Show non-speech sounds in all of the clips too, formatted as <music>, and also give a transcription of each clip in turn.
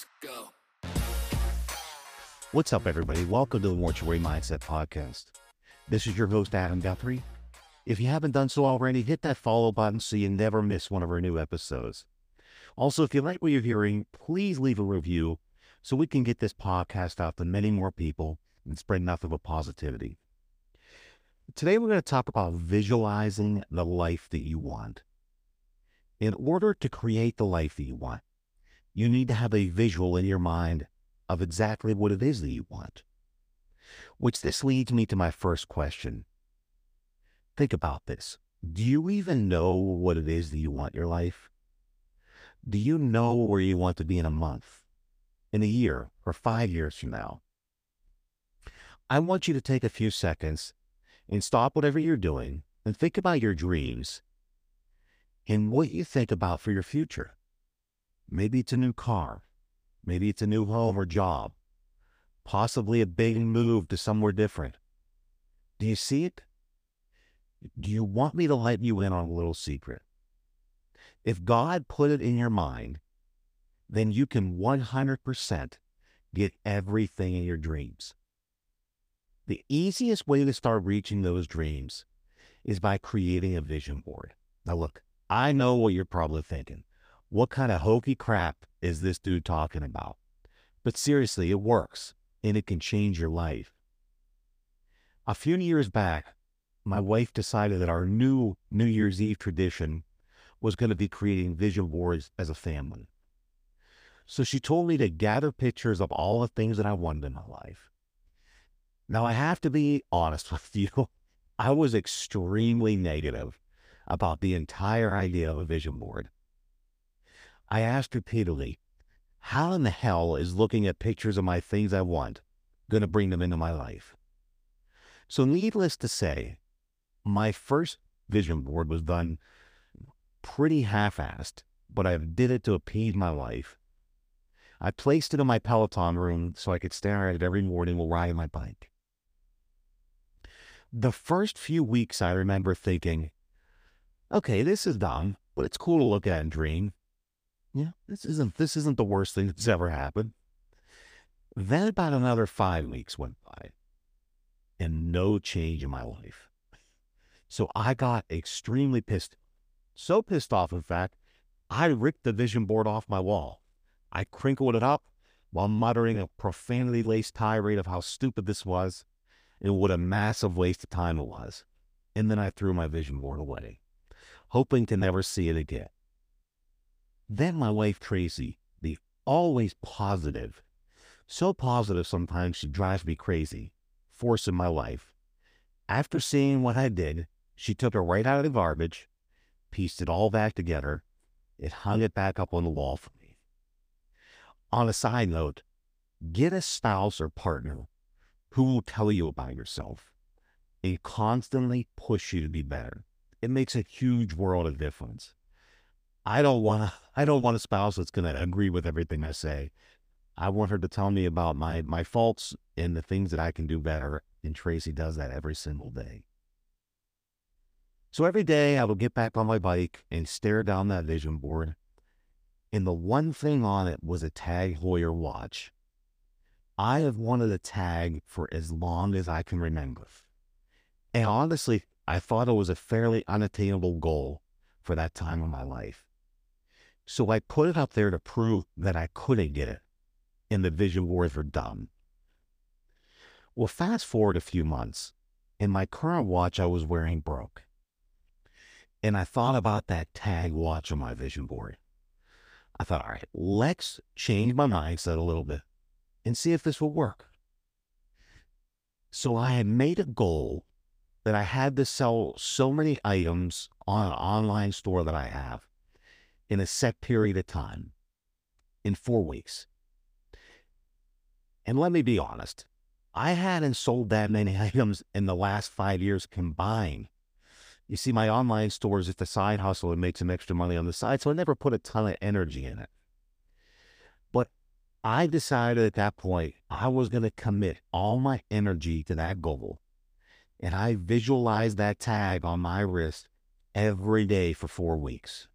Let's go. What's up, everybody? Welcome to the Mortuary Mindset Podcast. This is your host, Adam Guthrie. If you haven't done so already, hit that follow button so you never miss one of our new episodes. Also, if you like what you're hearing, please leave a review so we can get this podcast out to many more people and spread nothing but positivity. Today, we're going to talk about visualizing the life that you want. In order to create the life that you want, you need to have a visual in your mind of exactly what it is that you want. Which this leads me to my first question. Think about this. Do you even know what it is that you want in your life? Do you know where you want to be in a month, in a year, or five years from now? I want you to take a few seconds and stop whatever you're doing and think about your dreams and what you think about for your future. Maybe it's a new car. Maybe it's a new home or job, possibly a big move to somewhere different. Do you see it? Do you want me to let you in on a little secret? If God put it in your mind, then you can 100% get everything in your dreams. The easiest way to start reaching those dreams is by creating a vision board. Now, look, I know what you're probably thinking. What kind of hokey crap is this dude talking about? But seriously, it works and it can change your life. A few years back, my wife decided that our new New Year's Eve tradition was going to be creating vision boards as a family. So she told me to gather pictures of all the things that I wanted in my life. Now, I have to be honest <laughs> with you. I was extremely negative about the entire idea of a vision board. I asked repeatedly, how in the hell is looking at pictures of my things I want going to bring them into my life? So, needless to say, my first vision board was done pretty half assed, but I did it to appease my wife. I placed it in my Peloton room so I could stare at it every morning while riding my bike. The first few weeks, I remember thinking, okay, this is dumb, but it's cool to look at and dream yeah, this isn't this isn't the worst thing that's ever happened. Then about another five weeks went by, and no change in my life. So I got extremely pissed, so pissed off, in fact, I ripped the vision board off my wall. I crinkled it up while muttering a profanity laced tirade of how stupid this was and what a massive waste of time it was. And then I threw my vision board away, hoping to never see it again. Then my wife, Tracy, the always positive, so positive sometimes she drives me crazy, force in my life. After seeing what I did, she took it right out of the garbage, pieced it all back together, and hung it back up on the wall for me. On a side note, get a spouse or partner who will tell you about yourself and constantly push you to be better. It makes a huge world of difference. I don't want to. <laughs> I don't want a spouse that's going to agree with everything I say. I want her to tell me about my my faults and the things that I can do better. And Tracy does that every single day. So every day I will get back on my bike and stare down that vision board. And the one thing on it was a Tag Heuer watch. I have wanted a tag for as long as I can remember. And honestly, I thought it was a fairly unattainable goal for that time of my life. So I put it up there to prove that I couldn't get it. And the vision boards were dumb. Well, fast forward a few months, and my current watch I was wearing broke. And I thought about that tag watch on my vision board. I thought, all right, let's change my mindset a little bit and see if this will work. So I had made a goal that I had to sell so many items on an online store that I have in a set period of time in four weeks. And let me be honest, I hadn't sold that many <laughs> items in the last five years combined. You see, my online store is just a side hustle and make some extra money on the side, so I never put a ton of energy in it. But I decided at that point I was going to commit all my energy to that goal. And I visualized that tag on my wrist every day for four weeks.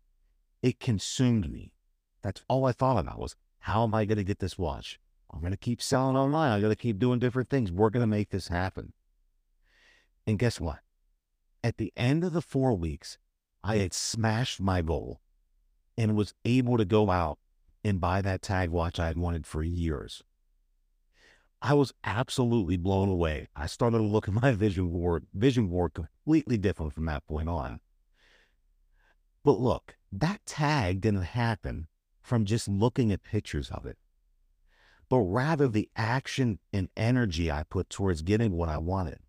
It consumed me. That's all I thought about was How am I going to get this watch? I'm going to keep selling online. I'm going to keep doing different things. We're going to make this happen. And guess what? At the end of the four weeks, I had smashed my goal and was able to go out and buy that tag watch I had wanted for years. I was absolutely blown away. I started to look at my vision board, vision board completely different from that point on. But look, that tag didn't happen from just looking at pictures of it, but rather the action and energy I put towards getting what I wanted.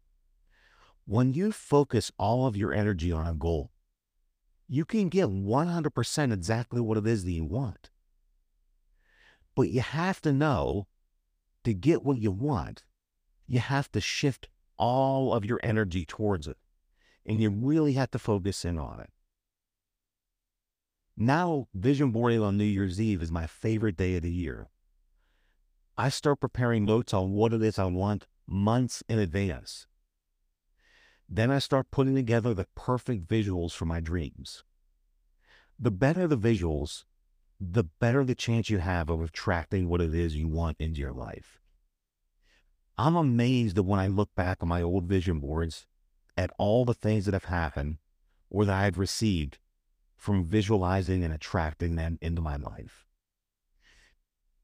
When you focus all of your energy on a goal, you can get 100% exactly what it is that you want. But you have to know to get what you want, you have to shift all of your energy towards it. And you really have to focus in on it. Now, vision boarding on New Year's Eve is my favorite day of the year. I start preparing notes on what it is I want months in advance. Then I start putting together the perfect visuals for my dreams. The better the visuals, the better the chance you have of attracting what it is you want into your life. I'm amazed that when I look back on my old vision boards at all the things that have happened or that I've received from visualizing and attracting them into my life.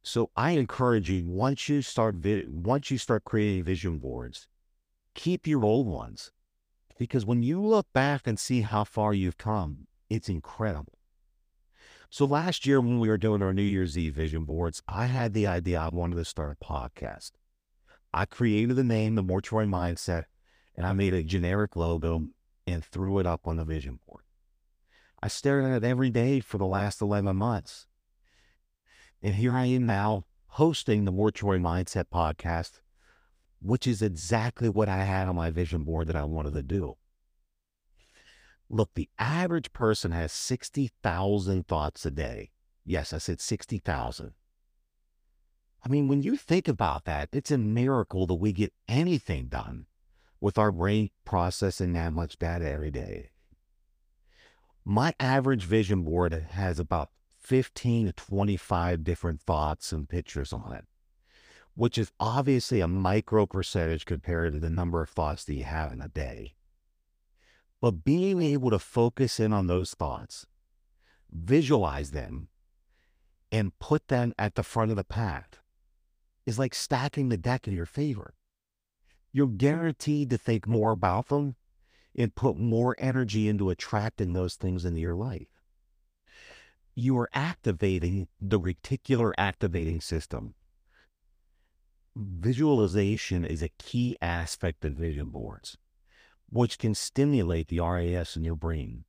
So I encourage you once you start once you start creating vision boards, keep your old ones because when you look back and see how far you've come, it's incredible. So last year when we were doing our New Year's Eve vision boards, I had the idea I wanted to start a podcast. I created the name, the Mortuary Mindset, and I made a generic logo and threw it up on the vision board. I stared at it every day for the last 11 months. And here I am now hosting the Mortuary Mindset podcast, which is exactly what I had on my vision board that I wanted to do. Look, the average person has 60,000 thoughts a day. Yes, I said 60,000. I mean, when you think about that, it's a miracle that we get anything done with our brain processing that much data every day. My average vision board has about 15 to 25 different thoughts and pictures on it, which is obviously a micro percentage compared to the number of thoughts that you have in a day. But being able to focus in on those thoughts, visualize them, and put them at the front of the pack is like stacking the deck in your favor. You're guaranteed to think more about them and put more energy into attracting those things into your life. You are activating the reticular activating system. Visualization is a key aspect of vision boards, which can stimulate the RAS in your brain,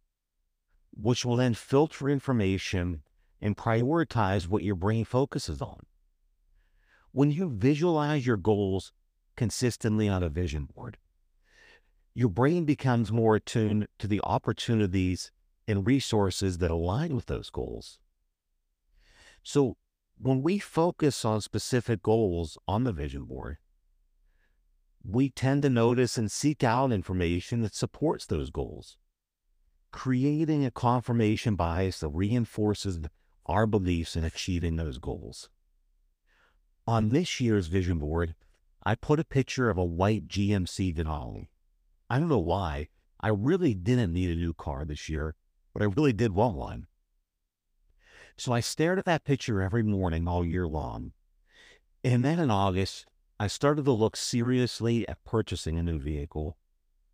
which will then filter information and prioritize what your brain focuses on. When you visualize your goals consistently on a vision board, your brain becomes more attuned to the opportunities and resources that align with those goals. So when we focus on specific goals on the vision board, we tend to notice and seek out information that supports those goals, creating a confirmation bias that reinforces our beliefs in achieving those goals. On this year's vision board, I put a picture of a white GMC Denali. I don't know why. I really didn't need a new car this year, but I really did want one. So I stared at that picture every morning all year long. And then in August, I started to look seriously at purchasing a new vehicle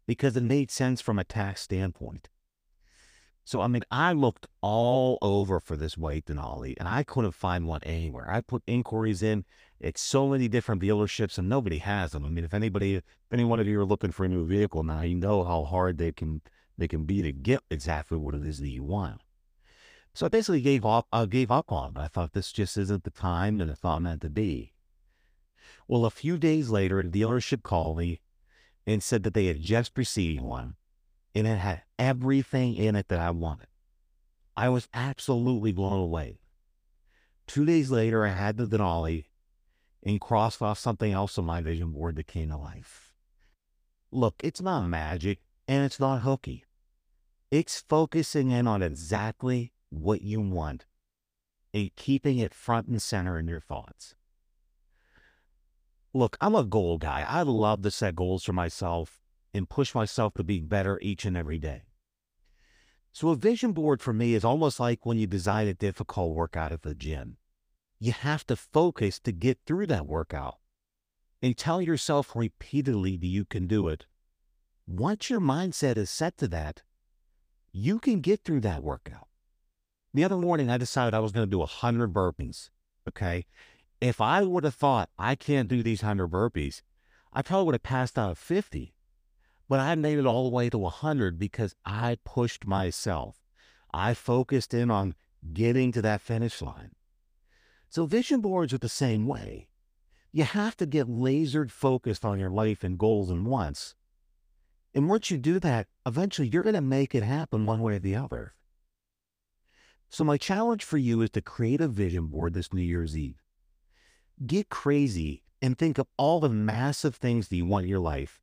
because it made sense from a tax standpoint. So, I mean, I looked all over for this white Denali and I couldn't find one anywhere. I put inquiries in it's so many different dealerships and nobody has them. I mean, if anybody, if any one of you are looking for a new vehicle now, you know how hard they can they can be to get exactly what it is that you want. So I basically gave up. I gave up on it. I thought this just isn't the time that I thought meant to be. Well, a few days later, the dealership called me and said that they had just received one, and it had everything in it that I wanted. I was absolutely blown away. Two days later, I had the Denali, and crossed off something else on my vision board that came to life. Look, it's not magic and it's not hokey. It's focusing in on exactly what you want and keeping it front and center in your thoughts. Look, I'm a goal guy. I love to set goals for myself and push myself to be better each and every day. So, a vision board for me is almost like when you design a difficult workout at the gym. You have to focus to get through that workout and tell yourself repeatedly that you can do it. Once your mindset is set to that, you can get through that workout. The other morning, I decided I was going to do 100 burpees. Okay. If I would have thought I can't do these 100 burpees, I probably would have passed out 50. But I made it all the way to 100 because I pushed myself. I focused in on getting to that finish line. So vision boards are the same way. You have to get lasered focused on your life and goals and wants. And once you do that, eventually you're going to make it happen one way or the other. So my challenge for you is to create a vision board this New Year's Eve. Get crazy and think of all the massive things that you want in your life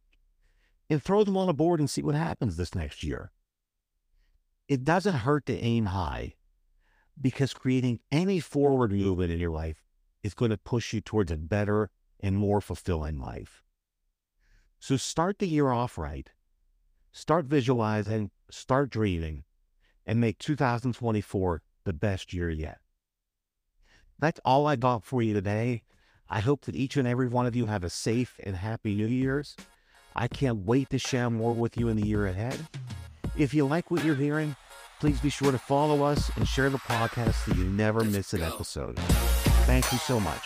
and throw them on a board and see what happens this next year. It doesn't hurt to aim high because creating any forward movement in your life is going to push you towards a better and more fulfilling life. So start the year off right. Start visualizing, start dreaming, and make 2024 the best year yet. That's all I got for you today. I hope that each and every one of you have a safe and happy New Year's. I can't wait to share more with you in the year ahead. If you like what you're hearing, please be sure to follow us and share the podcast so you never miss an episode. Thank you so much.